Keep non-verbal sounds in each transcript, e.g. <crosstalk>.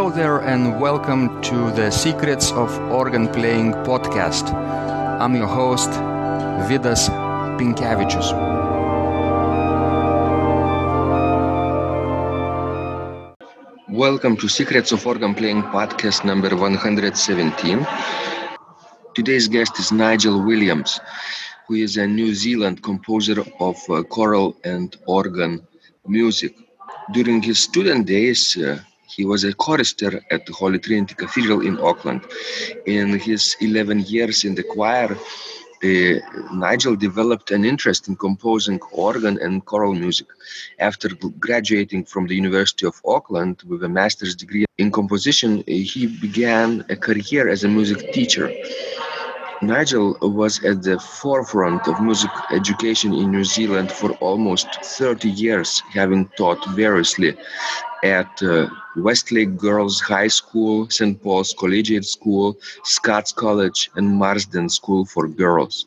Hello there, and welcome to the Secrets of Organ Playing podcast. I'm your host, Vidas Pinkevičius. Welcome to Secrets of Organ Playing podcast number 117. Today's guest is Nigel Williams, who is a New Zealand composer of uh, choral and organ music. During his student days, uh, he was a chorister at the Holy Trinity Cathedral in Auckland. In his 11 years in the choir, uh, Nigel developed an interest in composing organ and choral music. After graduating from the University of Auckland with a master's degree in composition, he began a career as a music teacher. Nigel was at the forefront of music education in New Zealand for almost 30 years, having taught variously at uh, Westlake Girls High School, St. Paul's Collegiate School, Scots College, and Marsden School for Girls.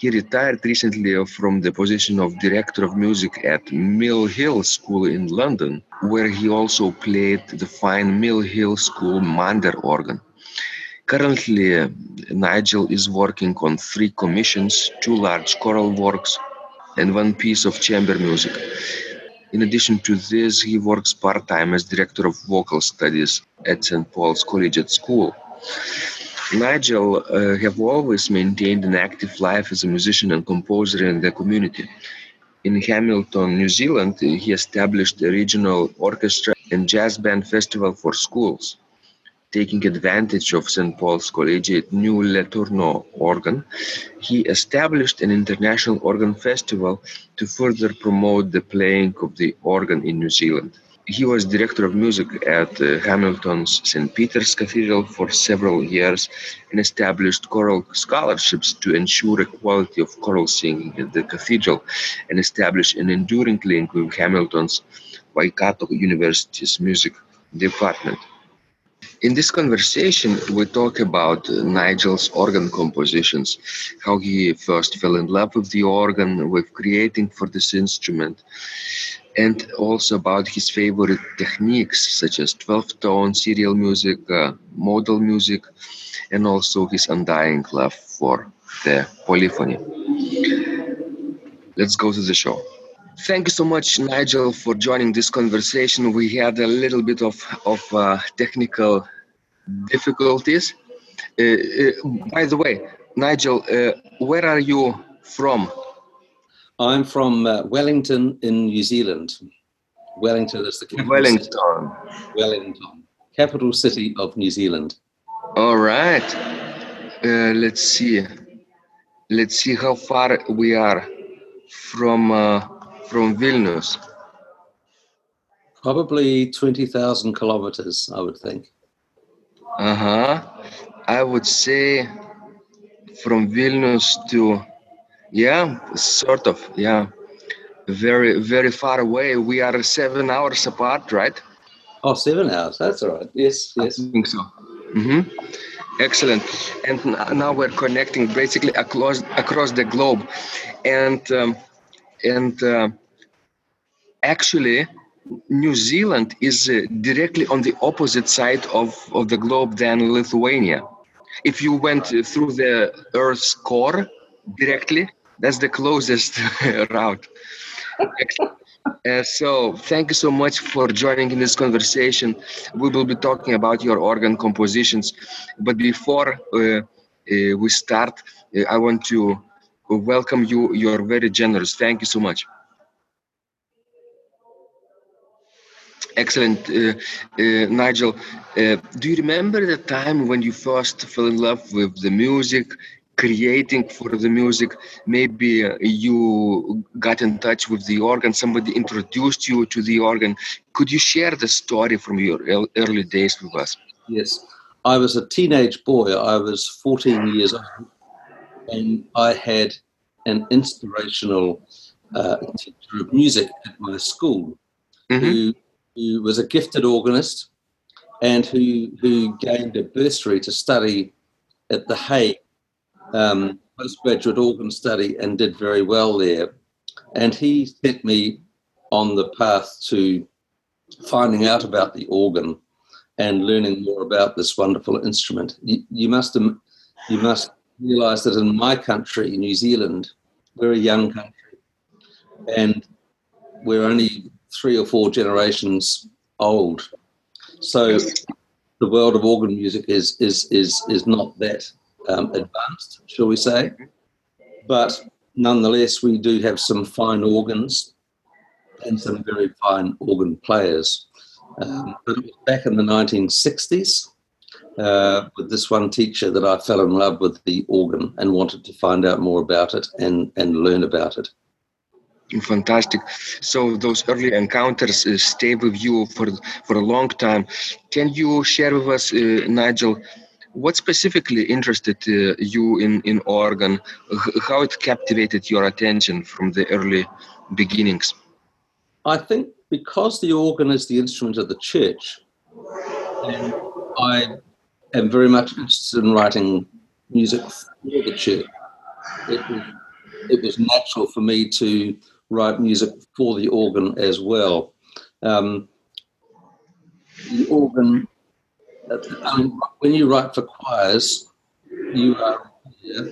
He retired recently from the position of Director of Music at Mill Hill School in London, where he also played the fine Mill Hill School Mander organ. Currently, Nigel is working on three commissions, two large choral works, and one piece of chamber music. In addition to this, he works part time as director of vocal studies at St. Paul's Collegiate School. Nigel uh, have always maintained an active life as a musician and composer in the community. In Hamilton, New Zealand, he established a regional orchestra and jazz band festival for schools. Taking advantage of St. Paul's Collegiate new Létourneau organ, he established an international organ festival to further promote the playing of the organ in New Zealand. He was director of music at uh, Hamilton's St. Peter's Cathedral for several years and established choral scholarships to ensure equality of choral singing at the cathedral and establish an enduring link with Hamilton's Waikato University's music department. In this conversation, we talk about Nigel's organ compositions, how he first fell in love with the organ, with creating for this instrument, and also about his favorite techniques such as 12 tone serial music, uh, modal music, and also his undying love for the polyphony. Let's go to the show. Thank you so much, Nigel, for joining this conversation. We had a little bit of, of uh, technical difficulties. Uh, uh, by the way, Nigel, uh, where are you from? I'm from uh, Wellington in New Zealand. Wellington is the capital Wellington. City. Wellington, capital city of New Zealand. All right. Uh, let's see. Let's see how far we are from from Vilnius? Probably 20,000 kilometers, I would think. Uh huh. I would say from Vilnius to, yeah, sort of, yeah. Very, very far away. We are seven hours apart, right? Oh, seven hours. That's all right. Yes, yes. I think so. Mm-hmm. Excellent. And now we're connecting basically across across the globe, and um, and uh, actually new zealand is uh, directly on the opposite side of, of the globe than lithuania. If you went through the earth's core directly that's the closest <laughs> route. Uh, so thank you so much for joining in this conversation. We will be talking about your organ compositions. But before uh, uh we start uh, i want to welcome you. You're very generous. Thank you so much. Excellent, uh, uh, Nigel. Uh, do you remember the time when you first fell in love with the music, creating for the music? Maybe uh, you got in touch with the organ, somebody introduced you to the organ. Could you share the story from your early days with us? Yes. I was a teenage boy. I was 14 years old and I had an inspirational uh, teacher of music at my school mm-hmm. who, who was a gifted organist and who, who gained a bursary to study at The Hague um, postgraduate organ study and did very well there. And he set me on the path to finding out about the organ and learning more about this wonderful instrument. You, you must you must realize that in my country, New Zealand, we're a young country, and we're only three or four generations old. So the world of organ music is is is is not that um, advanced, shall we say? But nonetheless, we do have some fine organs and some very fine organ players. Um, but back in the 1960s uh, with this one teacher that I fell in love with the organ and wanted to find out more about it and, and learn about it. Fantastic. So those early encounters uh, stay with you for for a long time. Can you share with us, uh, Nigel, what specifically interested uh, you in in organ? How it captivated your attention from the early beginnings? I think because the organ is the instrument of the church, and I am very much interested in writing music for the church. It was, it was natural for me to write music for the organ as well. Um, the organ, um, when you write for choirs, you are here.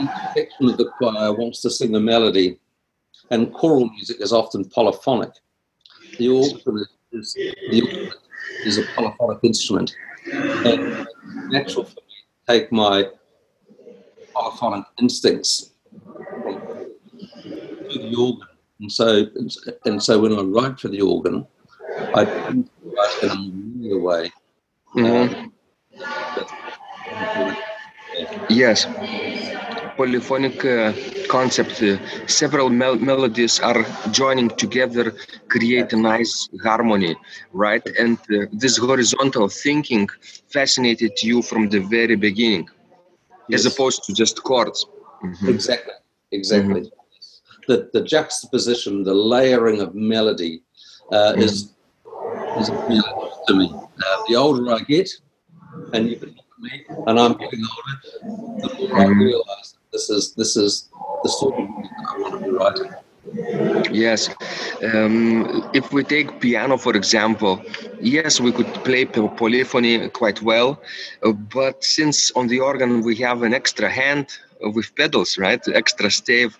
Each section of the choir wants to sing a melody, and choral music is often polyphonic. The organ is, the organ is a polyphonic instrument, and natural for me to take my polyphonic instincts to the organ. And so, and so when I write for the organ, I write in a way. Mm-hmm. Yes, polyphonic uh, concept. Uh, several mel- melodies are joining together, create a nice harmony, right? And uh, this horizontal thinking fascinated you from the very beginning, yes. as opposed to just chords. Mm-hmm. Exactly, exactly. Mm-hmm the, the juxtaposition, the layering of melody uh, mm. is is to me. Uh, the older I get, and you can look at me, and I'm getting older, the more I mm. This is this is the sort of music I want to be writing. Yes. Um, if we take piano, for example, yes, we could play polyphony quite well, uh, but since on the organ we have an extra hand with pedals, right? Extra stave.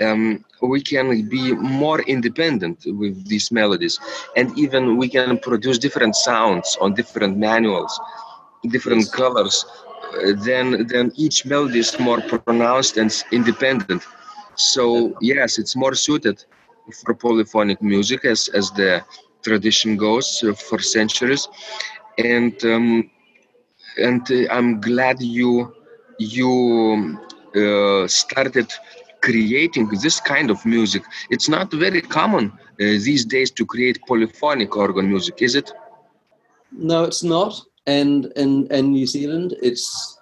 Um, we can be more independent with these melodies, and even we can produce different sounds on different manuals, different yes. colors. Then, then each melody is more pronounced and independent. So yes, it's more suited for polyphonic music as as the tradition goes uh, for centuries, and um, and uh, I'm glad you you uh, started creating this kind of music. It's not very common uh, these days to create polyphonic organ music, is it? No, it's not. And in and New Zealand, it's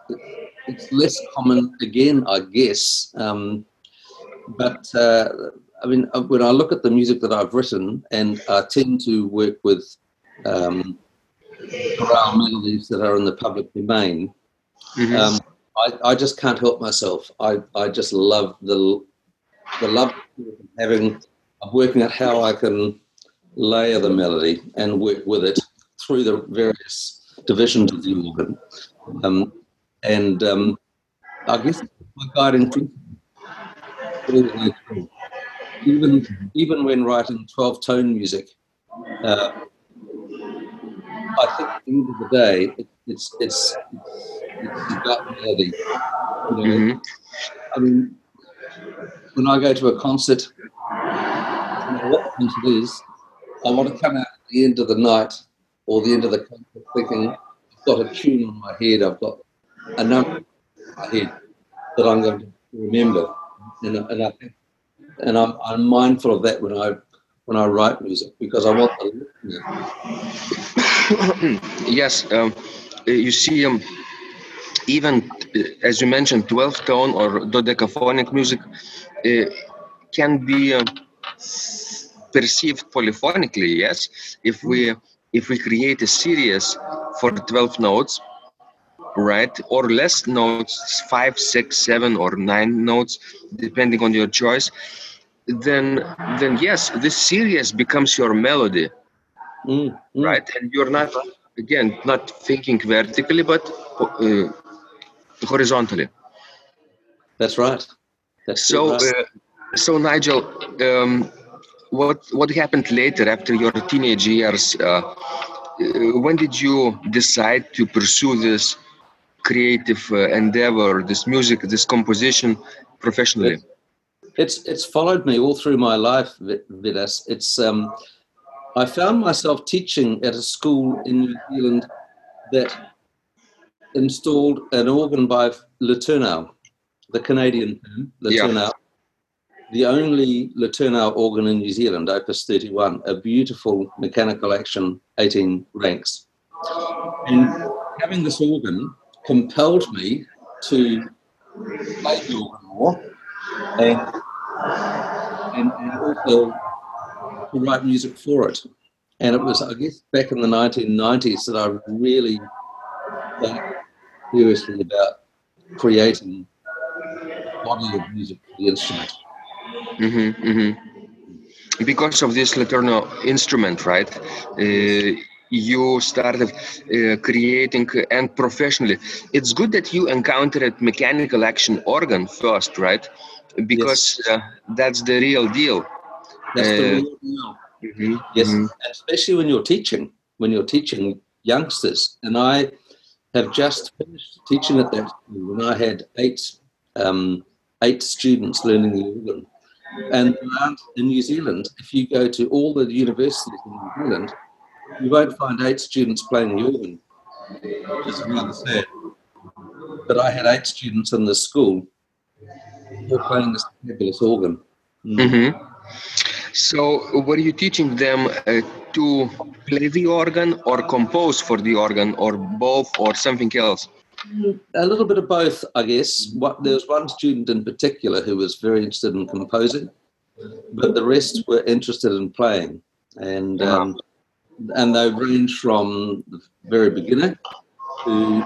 it's less common again, I guess. Um, but uh, I mean, uh, when I look at the music that I've written, and I tend to work with um, chorale melodies that are in the public domain. Mm-hmm. Um, I, I just can't help myself. I, I just love the the love having of working out how I can layer the melody and work with it through the various divisions of the organ. Um, and um, I guess my guiding principle even even when writing twelve tone music, uh, I think at the end of the day, it, it's it's it's about melody. You know, mm-hmm. I mean, when I go to a concert, what concert is, I want to come out at the end of the night or the end of the concert thinking, I've got a tune on my head, I've got a number head that I'm going to remember. And, and I and I'm, I'm mindful of that when I when I write music because I want the <coughs> yes, um, you see, um, even as you mentioned, 12 tone or dodecaphonic music uh, can be uh, perceived polyphonically. Yes, if we if we create a series for 12 notes, right, or less notes, five, six, seven, or nine notes, depending on your choice, then then yes, this series becomes your melody Mm, mm. right? And you're not again not thinking vertically, but uh, horizontally. That's right. That's So, uh, so Nigel, um, what what happened later after your teenage years? Uh, uh, when did you decide to pursue this creative uh, endeavor, this music, this composition professionally? it's it's followed me all through my life, Vi- Vidas. It's um, I found myself teaching at a school in New Zealand that installed an organ by Létourneau, the Canadian firm, Yeah. The only Létourneau organ in New Zealand, Opus 31, a beautiful mechanical action 18 ranks. And having this organ compelled me to play the organ more and, and, and also to write music for it. And it was, I guess, back in the 1990s that I really thought seriously about creating body of music for the instrument. Hmm hmm Because of this Létourneau instrument, right? Uh, you started uh, creating and professionally. It's good that you encountered mechanical action organ first, right? Because uh, that's the real deal. That's the Uh, real deal. Mhm, Yes, mhm. especially when you're teaching, when you're teaching youngsters. And I have just finished teaching at that school when I had eight um, eight students learning the organ. And in New Zealand, if you go to all the universities in New Zealand, you won't find eight students playing the organ. Is rather sad. But I had eight students in this school playing this fabulous organ. Mm. Mhm. So, were you teaching them uh, to play the organ or compose for the organ or both or something else? A little bit of both, I guess. What, there was one student in particular who was very interested in composing, but the rest were interested in playing, and um, and they range from the very beginner to.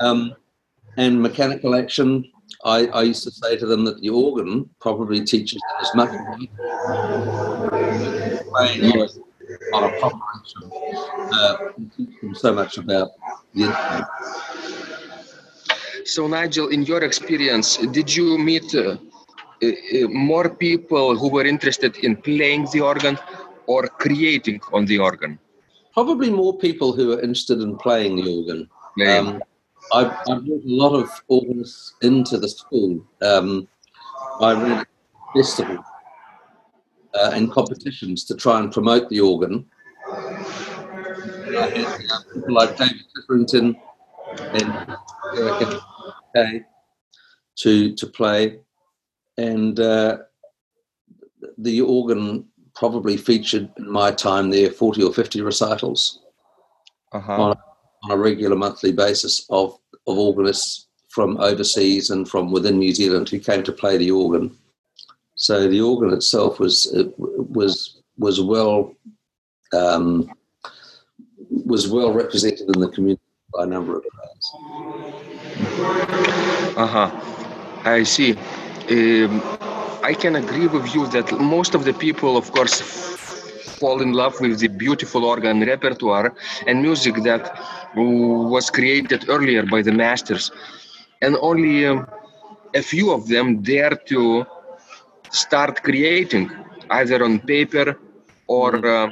Um, and mechanical action, I, I used to say to them that the organ probably teaches them as much on a proper uh, and teach them so much about the instrument. So, Nigel, in your experience, did you meet uh, uh, uh, more people who were interested in playing the organ or creating on the organ? Probably more people who are interested in playing the organ. Yeah. Um, I've, I've brought a lot of organists into the school. Um, I ran a festival uh, and competitions to try and promote the organ. And I had uh, people like David Titterington and Eric Kay to to play, and uh, the organ probably featured in my time there forty or fifty recitals uh-huh. on, on a regular monthly basis of, of organists from overseas and from within New Zealand who came to play the organ. So the organ itself was uh, was was well um, was well represented in the community by a number of players. Uh-huh. I see. Um, I can agree with you that most of the people, of course, fall in love with the beautiful organ repertoire and music that was created earlier by the masters. And only um, a few of them dare to start creating, either on paper or uh, uh,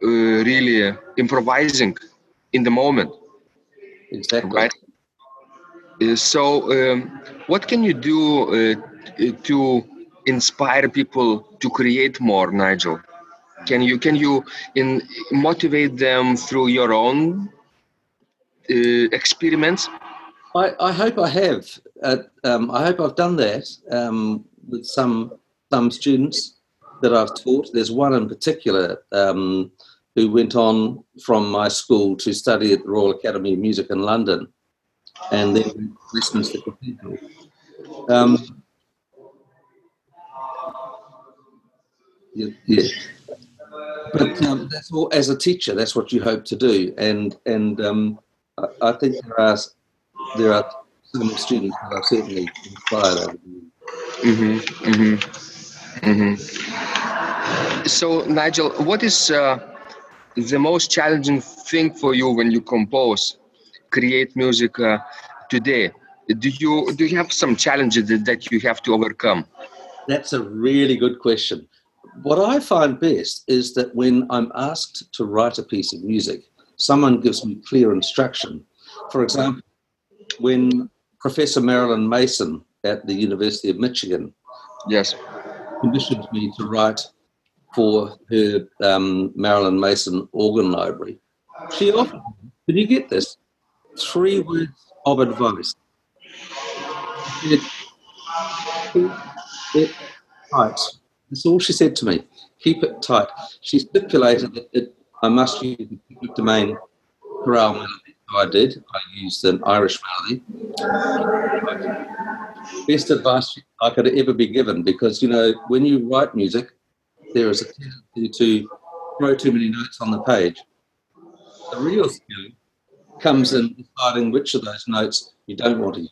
really uh, improvising in the moment Exactly. right? Uh, so, um, what can you do uh, to inspire people to create more, Nigel? Can you can you in motivate them through your own uh, experiments? I, I hope I have. Uh, um, I hope I've done that um, with some some students that I've taught. There's one in particular um, who went on from my school to study at the Royal Academy of Music in London, and then to Westminster Cathedral. Um, yeah, yeah. But um, that's all. As a teacher, that's what you hope to do, and and um, I, I think there are there are some students that are certainly inspired over the years. Mm-hmm, mm-hmm, mm-hmm. So, Nigel, what is uh, the most challenging thing for you when you compose, create music uh, today? Do you do you have some challenges that, you have to overcome? That's a really good question. What I find best is that when I'm asked to write a piece of music, someone gives me clear instruction. For example, when Professor Marilyn Mason at the University of Michigan Yes. commissioned me to write for her um, Marilyn Mason organ library, she offered did you get this? Three words of advice. "Keep it tight. That's all she said to me. Keep it tight. She stipulated that it, I must use the public domain chorale melody. So I did. I used an Irish melody. Best advice I could ever be given because, you know, when you write music, there is a tendency to throw too many notes on the page. The real skill comes in deciding which of those notes you don't want to use.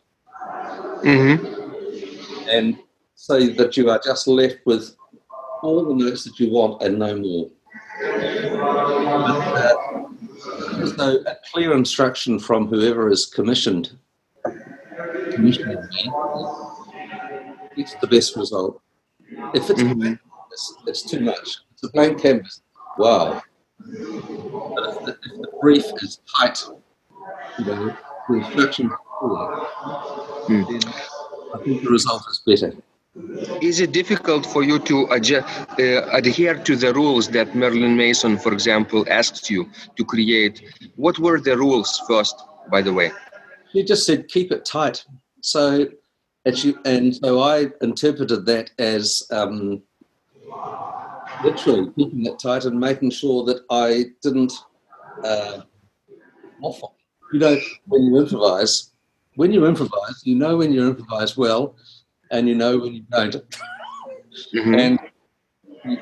Mm-hmm. and so that you are just left with all the notes that you want and no more. But, uh, so a clear instruction from whoever is commissioned commissioning me gets the best result. If it's, Mhm. Blank, it's, it's too much. It's a blank canvas. Wow. But if the, if the brief is tight, you know, the instruction is clear, Hmm. then I think the result is better. Is it difficult for you to adjust, uh, adhere to the rules that Marilyn Mason, for example, asked you to create? What were the rules first, by the way? You just said keep it tight. So, and, she, and so I interpreted that as um, literally keeping it tight and making sure that I didn't uh. You know, when you improvise, when you improvise, you know when you improvise well, and you know when you don't. Mhm. and you,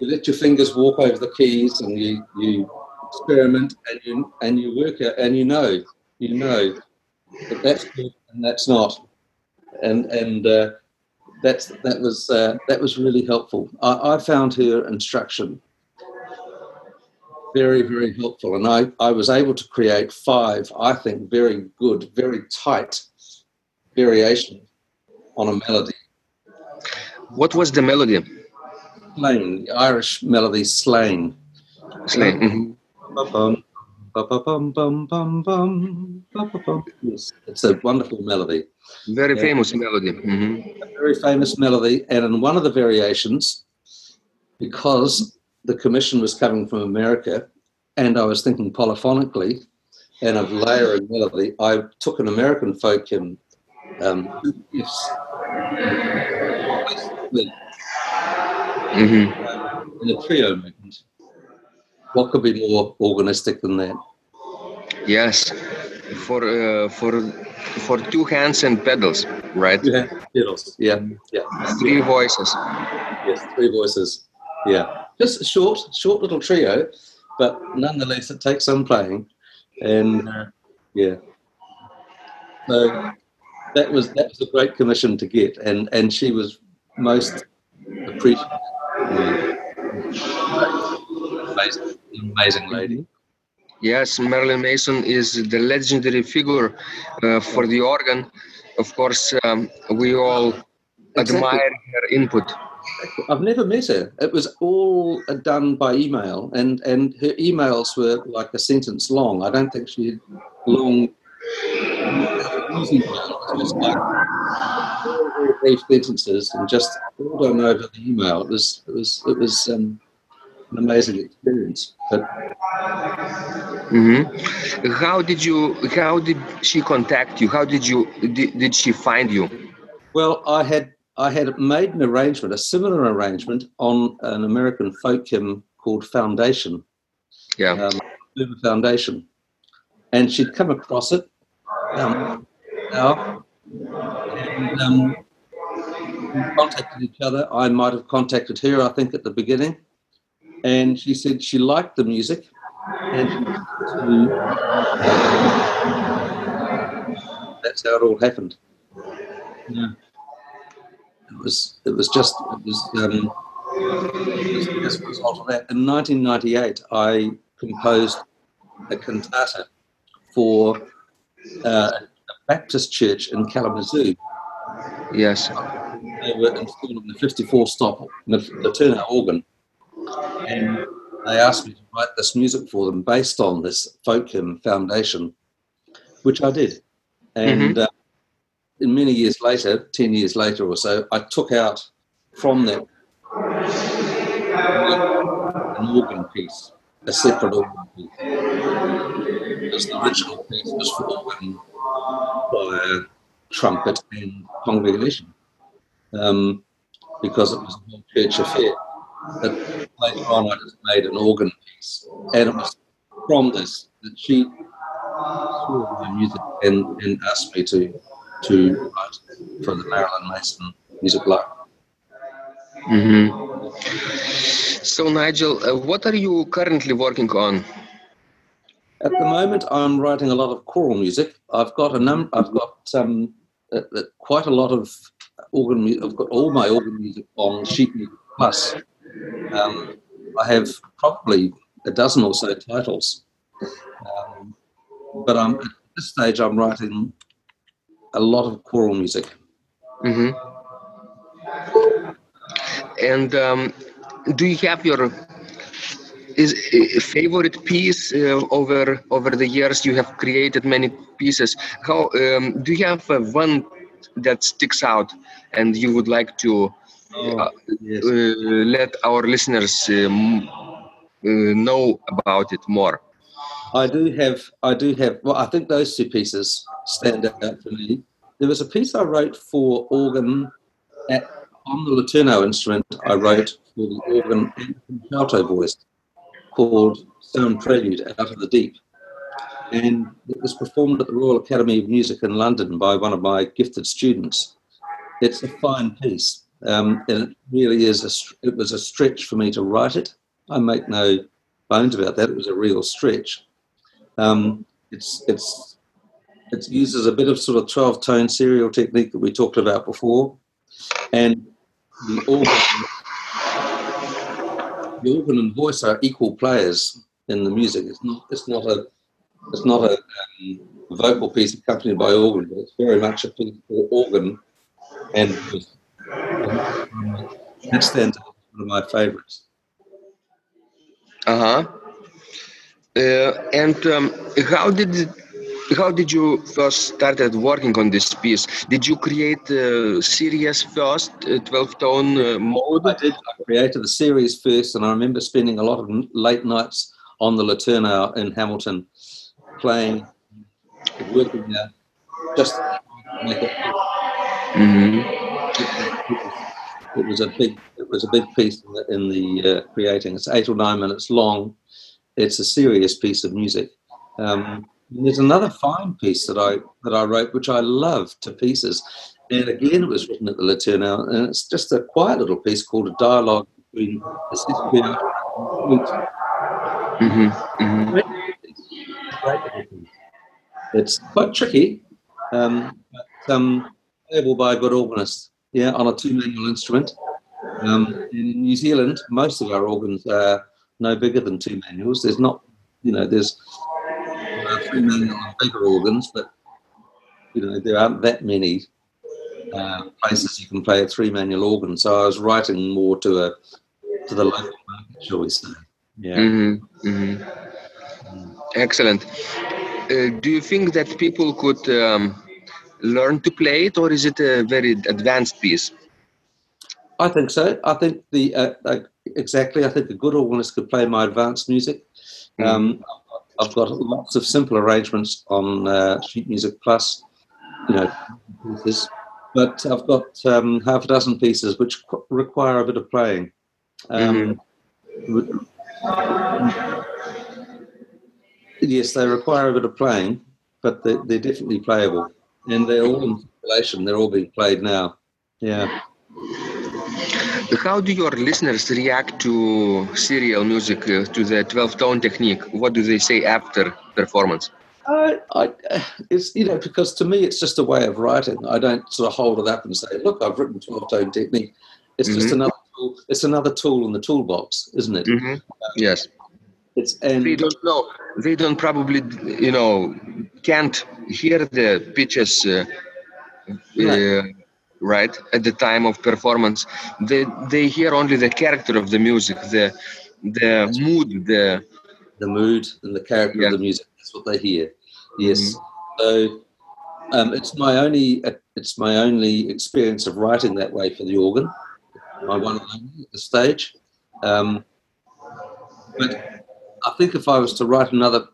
you let your fingers walk over the keys and you, you experiment and you and you work out and you know you know that that's good and that's not and and uh, that's that was uh, that was really helpful I, I found her instruction very very helpful and I, I was able to create five I think very good very tight variations on a melody What was the melody? Slane, the Irish melody Slain. Slane. Ba-bum, ba-ba-bum, bum, bum, bum. Yes, it's a wonderful melody, Very Yeah. famous melody. Mhm. a very famous melody. And in one of the variations, because the commission was coming from America, and I was thinking polyphonically and of layering melody, I took an American folk hymn, um, Gifts, Mhm. in a trio movement. What could be more organistic than that? Yes, for uh, for for two hands and pedals, right? Yeah, pedals. Yeah, yeah. Three voices. Yes, three voices. Yeah, just a short, short little trio, but nonetheless, it takes some playing, and uh, yeah. So that was that was a great commission to get, and and she was most appreciative. Amazing, amazing lady. Yes, Marilyn Mason is the legendary figure uh, for the organ. Of course, um, we all Exactly. admire her input. I've never met her. It was all uh, done by email, and and her emails were like a sentence long. I don't think she had long. It like very, very brief sentences and just all done over the email. It was it was it was um, an amazing experience. But hmm How did you? How did she contact you? How did you? Did, did she find you? well, I had I had made an arrangement, a similar arrangement, on an American folk hymn called Foundation. Yeah. um, Foundation, and she'd come across it. Um, now, and, um, contacted each other. I might have contacted her, I think, at the beginning, and she said she liked the music, and that's how it all happened. Yeah. It was. It was just. It was. Um, as a result of that, in 1998, I composed a cantata for uh, a Baptist church in Kalamazoo. Yes. They were installing the 54 stop Létourneau organ, and they asked me to write this music for them based on this folk hymn foundation, which I did. And uh, many years later, 10 years later or so, I took out from that an organ piece, a separate organ piece. Because the original piece was for organ, choir, trumpet, and congregation. Um, because it was a whole church affair. But later on, I just made an organ piece, and it was from this that she saw my music and, and asked me to to write for the Marilyn Mason Music Live. Mm-hmm. So, Nigel, uh, what are you currently working on? At the moment, I'm writing a lot of choral music. I've got a num. I've got um, uh, uh, quite a lot of organ. Mu- I've got all my organ music on Sheet Music Plus. Um, I have probably a dozen or so titles, um, but I'm at this stage. I'm writing a lot of choral music. Mm-hmm. And um, do you have your is a favorite piece uh, over over the years? You have created many pieces. How um, do you have uh, one that sticks out, and you would like to uh, yes. uh, let our listeners uh, know about it more? I do have, I do have. Well, I think those two pieces stand out for me. There was a piece I wrote for organ at, on the Létourneau instrument. I wrote for the organ and contralto voice called Sound Prelude Out of the Deep, and it was performed at the Royal Academy of Music in London by one of my gifted students. It's a fine piece, um, and it really is. A, it was a stretch for me to write it. I make no bones about that. It was a real stretch. Um, it's it's it uses a bit of sort of twelve tone serial technique that we talked about before, and the organ, the organ and voice are equal players in the music. It's not it's not a it's not a um, vocal piece accompanied by organ, but it's very much a piece for organ and voice. That stands out one of my favourites. Uh-huh. Uh, and um, how did it, how did you first started working on this piece? Did you create a series first, uh, 12 tone uh, mode? I did. I created the series first, and I remember spending a lot of late nights on the Létourneau in Hamilton, playing, working there, just to make it. hmm It was a big, it was a big piece in the, in the uh, creating. It's eight or nine minutes long. It's a serious piece of music. Um, there's another fine piece that I that I wrote, which I love to pieces. And again, it was written at the Létourneau, and it's just a quiet little piece called a dialogue between the sister hmm hmm It's quite tricky, um, but um, playable by a good organist. Yeah, on a two-manual instrument. Um, in New Zealand, most of our organs are no bigger than two manuals. There's not, you know, there's uh, three manual and bigger organs, but you know there aren't that many uh, places you can play a three manual organ. So I was writing more to a to the local market, shall we say? Yeah. hmm hmm Excellent. Uh, do you think that people could um, learn to play it, or is it a very advanced piece? I think so. I think the uh, uh, exactly. I think a good organist could play my advanced music. Um, I've got lots of simple arrangements on uh, Sheet Music Plus, you know, pieces, but I've got um, half a dozen pieces which qu- require a bit of playing. Um, would- Yes, they require a bit of playing, but they're, they're definitely playable, and they're all in circulation. They're all being played now. Yeah. How do your listeners react to serial music, uh, to the 12 tone technique? What do they say after performance? I, I, it's you know because to me it's just a way of writing. I don't sort of hold it up and say, "Look, I've written twelve tone technique." It's just Mhm. another tool, it's another tool in the toolbox, isn't it? hmm Yes. It's and They don't know. They don't probably, you know, can't hear the pitches, uh, uh, right at the time of performance. They they hear only the character of the music, the the mood, the the mood and the character Yeah. of the music. That's what they hear. Yes. So um, it's my only it's my only experience of writing that way for the organ. My one at the stage. Um, but I think if I was to write another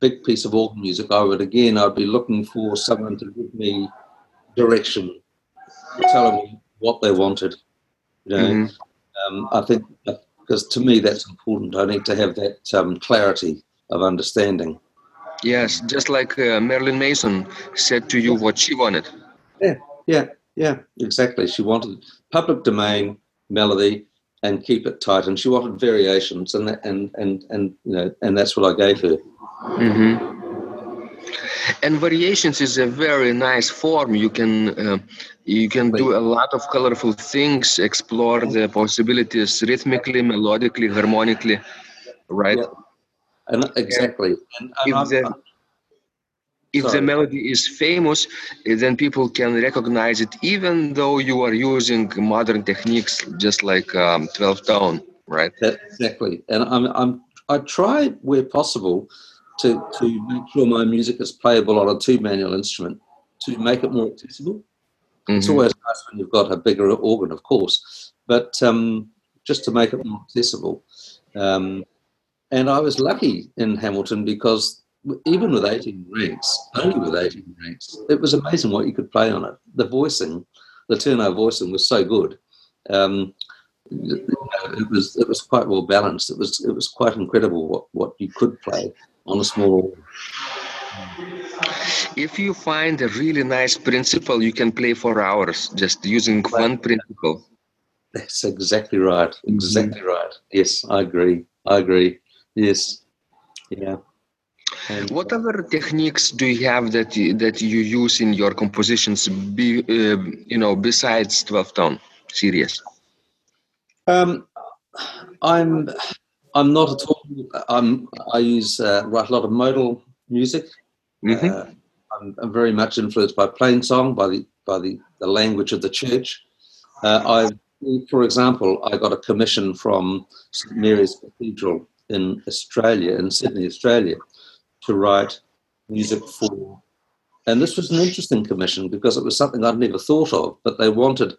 big piece of organ music, I would again I'd be looking for someone to give me direction, telling me what they wanted. You know, Mhm. um, I think because to me that's important. I need to have that um, clarity of understanding. yes, just like uh, Marilyn Mason said to you what she wanted. Yeah, Yeah, yeah, exactly. She wanted public domain melody and keep it tight, and she wanted variations, and that, and and and you know, and that's what I gave her. hmm And variations is a very nice form. You can uh, you can do a lot of colorful things, explore the possibilities rhythmically, melodically, harmonically, right? Yeah. And exactly. And, and If I'm- the Sorry. melody is famous, eh, then people can recognize it, even though you are using modern techniques, just like um, 12 tone, right? That, exactly. And I'm, I'm, I try where possible to, to make sure my music is playable on a two manual instrument to make it more accessible. It's Mhm. always nice when you've got a bigger organ, of course, but um, just to make it more accessible. Um, and I was lucky in Hamilton because even with 18 ranks, only with 18 ranks, it was amazing what you could play on it. The voicing, the tenor voicing was so good. Um, you know, it was it was quite well balanced. It was it was quite incredible what, what you could play on a small organ. If you find a really nice principal, you can play for hours just using one principal. That's exactly right. Exactly right. Yes, I agree. I agree. Yes. Yeah. And, What other techniques do you have that you, that you use in your compositions? Be, uh, you know, besides twelve tone series. Um, I'm I'm not at all. I'm I use uh, write a lot of modal music. Mhm. Uh, I'm, I'm very much influenced by plain song, by the by the, the language of the church. Uh, I, for example, I got a commission from St Mary's Cathedral in Australia, in Sydney, Australia, to write music for. And this was an interesting commission because it was something I'd never thought of, but they wanted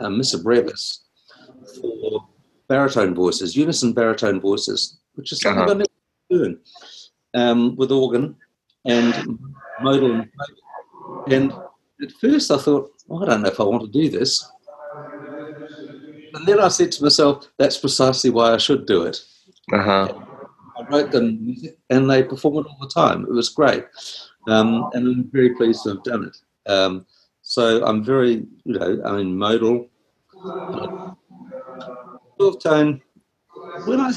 a Missa Brevis for baritone voices, unison baritone voices, which is something Uh-huh. I've never doing um, with organ and modal. and plate. And at first I thought, oh, I don't know if I want to do this. And then I said to myself, that's precisely why I should do it. Uh-huh. I wrote them and they perform it all the time. It was great. Um, and I'm very pleased to have done it. Um, so I'm very, you know, I mean, modal, 12 tone. When I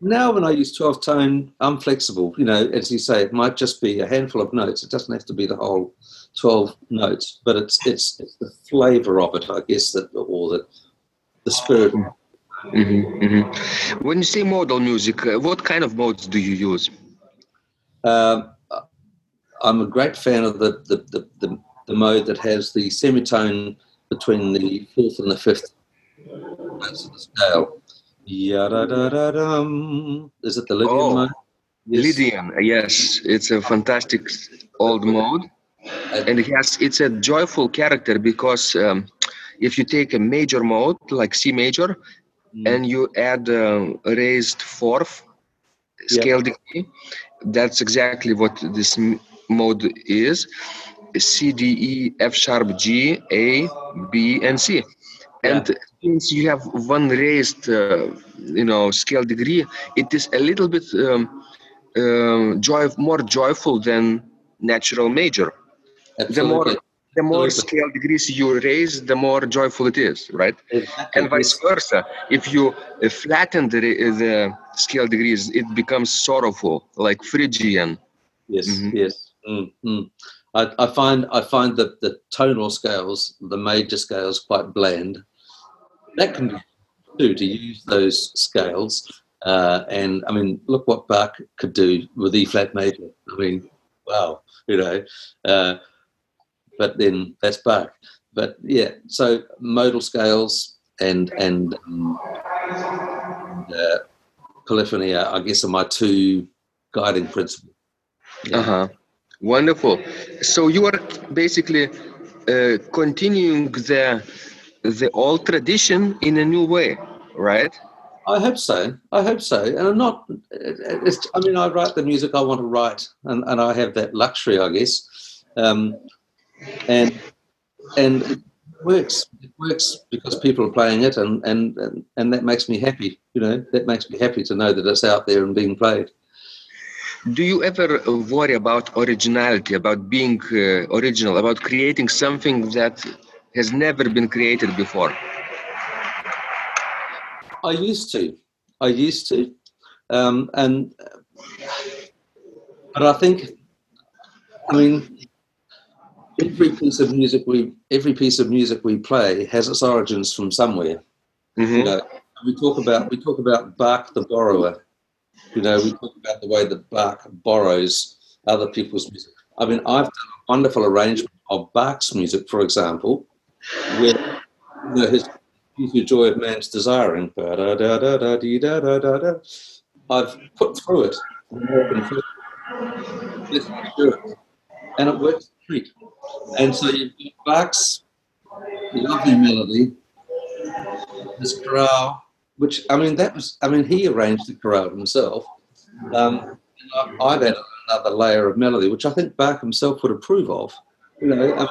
now when I use 12 tone, I'm flexible. You know, as you say, it might just be a handful of notes. It doesn't have to be the whole 12 notes, but it's it's, it's the flavor of it, I guess, that or the the spirit. Hmm hmm When you say modal music, uh, what kind of modes do you use? Um, I'm a great fan of the the, the, the the mode that has the semitone between the fourth and the fifth notes of the scale. Is it the Lydian Oh. mode? Yes. Lydian, yes, it's a fantastic old mode, and it has it's a joyful character because um, if you take a major mode like C major. And you add a raised fourth scale degree, that's exactly what this mode is: C, D, E, F sharp, G, A, B, and C. And since you have one raised, uh, you know, scale degree, it is a little bit um, um, joy, more joyful than natural major. The more, Absolutely. The more scale degrees you raise, the more joyful it is, right? Exactly. And vice versa. If you uh, flatten the, the scale degrees, it becomes sorrowful, like Phrygian. Yes, Mhm. yes. Mm, mm. I, I find I find that the tonal scales, the major scales, quite bland. That can be too to use those scales. Uh, and I mean, look what Bach could do with E flat major. I mean, wow, you know. Uh, but then that's Bach. But yeah, so modal scales and and, um, uh, polyphony, are, I guess, are my two guiding principles. Yeah. Uh huh. Wonderful. So you are basically uh, continuing the the old tradition in a new way, right? I hope so. I hope so. And I'm not. It's, I mean, I write the music I want to write, and, and I have that luxury, I guess. Um, and and it works. It works because people are playing it, and, and and and that makes me happy. You know, that makes me happy to know that it's out there and being played. Do you ever worry about originality, about being uh, original, about creating something that has never been created before? I used to. I used to. Um, and but I think, I mean, every piece of music we every piece of music we play has its origins from somewhere. Mm-hmm. You know, we talk about we talk about Bach the borrower. You know, we talk about the way that Bach borrows other people's music. I mean, I've done a wonderful arrangement of Bach's music, for example, with you know, his the joy of man's desiring. I've put through it and it works great. And so you've got Bach's lovely melody, this chorale, which I mean that was I mean he arranged the chorale himself. Um, I've added another layer of melody, which I think Bach himself would approve of. You know, I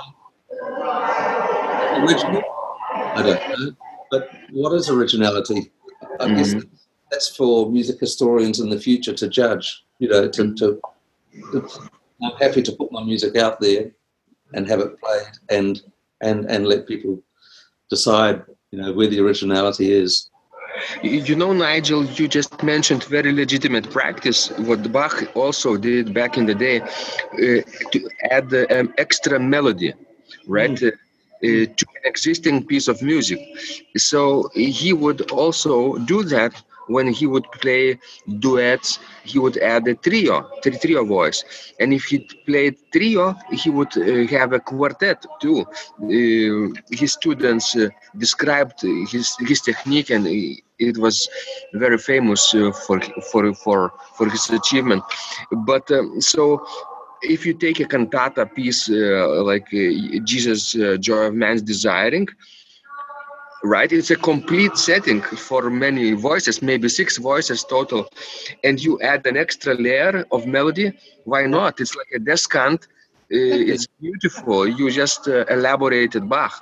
original. I don't know. But what is originality? I mm-hmm. guess that's for music historians in the future to judge. You know, to, to, to, I'm happy to put my music out there and have it played and and and let people decide. You know where the originality is. You know, Nigel, you just mentioned very legitimate practice. What Bach also did back in the day uh, to add um, extra melody, right? Mm. Uh, to an existing piece of music. So he would also do that when he would play duets he would add a trio trio voice. And if he played trio he would uh, have a quartet too. Uh, his students uh, described his his technique and it was very famous uh, for for for for his achievement. But um, so if you take a cantata piece uh, like uh, Jesus, uh, Joy of Man's Desiring, right? It's a complete setting for many voices, maybe six voices total, and you add an extra layer of melody. Why not? It's like a descant. Uh, it's beautiful. You just uh, elaborated Bach.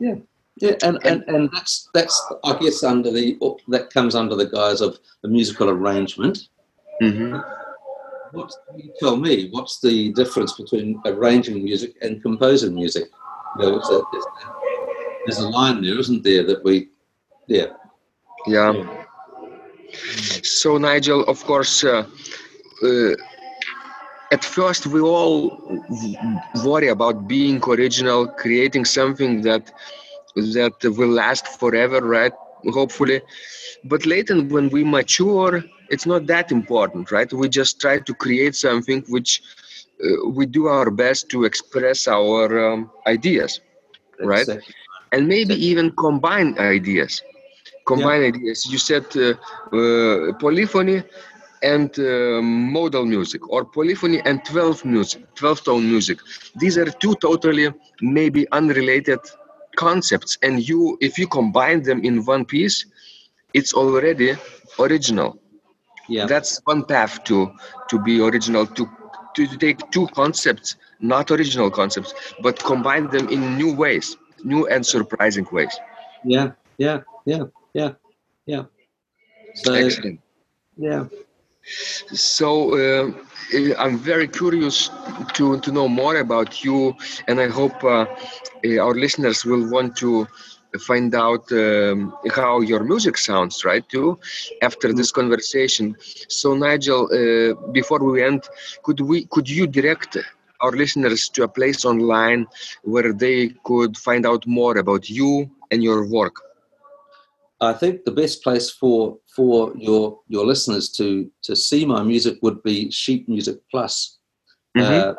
Yeah. Yeah, and, and, and that's that's I guess under the that comes under the guise of a musical arrangement. Mm-hmm what you tell me? What's the difference between arranging music and composing music? You know, a, there's, there's, a line there, isn't there, that we, yeah. Yeah. yeah. So, Nigel, of course, uh, uh, at first we all worry about being original, creating something that that will last forever, right? Hopefully, but later when we mature, it's not that important, right? We just try to create something which uh, we do our best to express our um, ideas, right? Exactly. And maybe even combine ideas. Combine yeah. ideas. You said uh, uh, polyphony and uh, modal music, or polyphony and 12 music, 12 tone music. These are two totally maybe unrelated concepts, and you, if you combine them in one piece, it's already original yeah that's one path to to be original to to, to take two concepts not original concepts but combine them in new ways new and surprising ways yeah yeah yeah yeah yeah so, excellent yeah so uh, i'm very curious to to know more about you and i hope uh, uh our listeners will want to find out um, how your music sounds, right? Too after this mm. conversation. So, Nigel, uh, before we end, could we could you direct our listeners to a place online where they could find out more about you and your work? I think the best place for for your your listeners to to see my music would be Sheet Music Plus, mm-hmm. uh,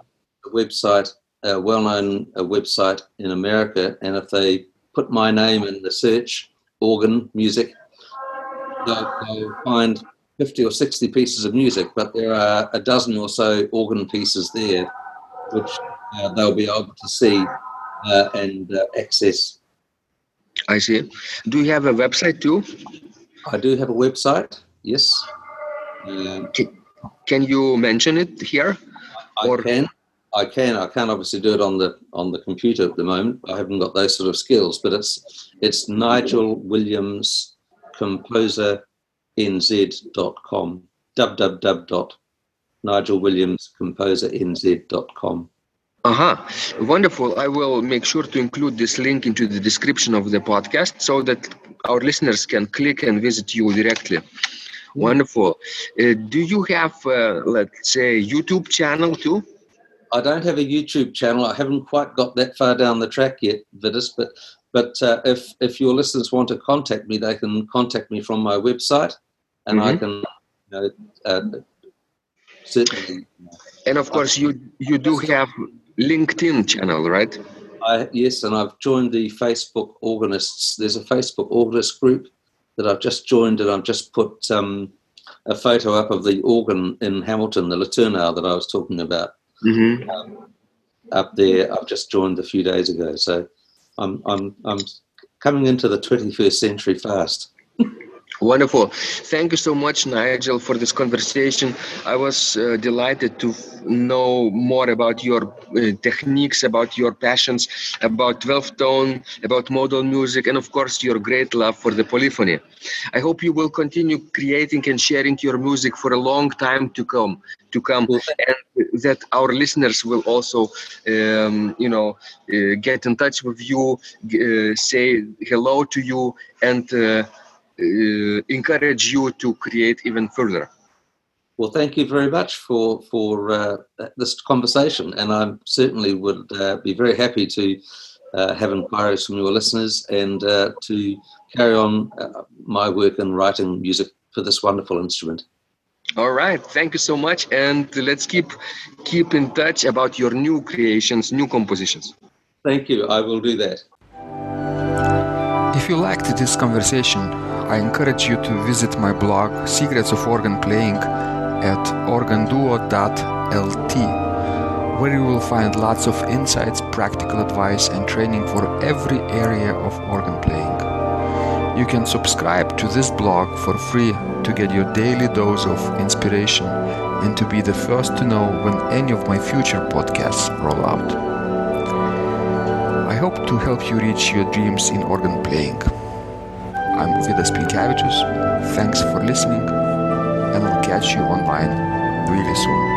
a website, a well-known a website in America, and if they put my name in the search, organ music, they'll, they'll find 50 or 60 pieces of music, but there are a dozen or so organ pieces there, which uh, they'll be able to see uh, and uh, access. I see. Do you have a website too? I do have a website, yes. Um, can, can, you mention it here? I or? can. I can. I can't obviously do it on the on the computer at the moment. I haven't got those sort of skills, but it's it's Nigel Williams Composer nz.com www.nigelwilliamscomposernz.com uh-huh. Wonderful. I will make sure to include this link into the description of the podcast so that our listeners can click and visit you directly. Mm-hmm. wonderful. Uh, do you have uh, let's say youtube channel too? I don't have a youtube channel. I haven't quite got that far down the track yet Vidas, but but uh, if if your listeners want to contact me they can contact me from my website and mm-hmm. I can you know, uh, certainly. And of course, you you do have LinkedIn channel, right? I, yes, and I've joined the Facebook organists. There's a Facebook organist group that I've just joined, and I've just put um, a photo up of the organ in Hamilton, the Létourneau that I was talking about. Mm-hmm. Um, up there, I've just joined a few days ago. So I'm I'm I'm coming into the 21st century fast. <laughs> Wonderful. Thank you so much, Nigel, for this conversation. I was uh, delighted to know more about your uh, techniques, about your passions, about 12 tone, about modal music, and of course, your great love for the polyphony. I hope you will continue creating and sharing your music for a long time to come. To come, and that our listeners will also, um, you know, uh, get in touch with you, uh, say hello to you, and uh, encourage you to create even further. Well, thank you very much for for uh, this conversation, and I certainly would uh, be very happy to uh, have inquiries from your listeners and uh, to carry on uh, my work in writing music for this wonderful instrument. All right, thank you so much, and let's keep keep in touch about your new creations, new compositions. Thank you. I will do that. If you liked this conversation I encourage you to visit my blog Secrets of Organ Playing at organduo.lt, where you will find lots of insights, practical advice, and training for every area of organ playing. You can subscribe to this blog for free to get your daily dose of inspiration and to be the first to know when any of my future podcasts roll out. I hope to help you reach your dreams in organ playing. I'm Vidas Pinkevičius. Thanks for listening, and I'll catch you online really soon.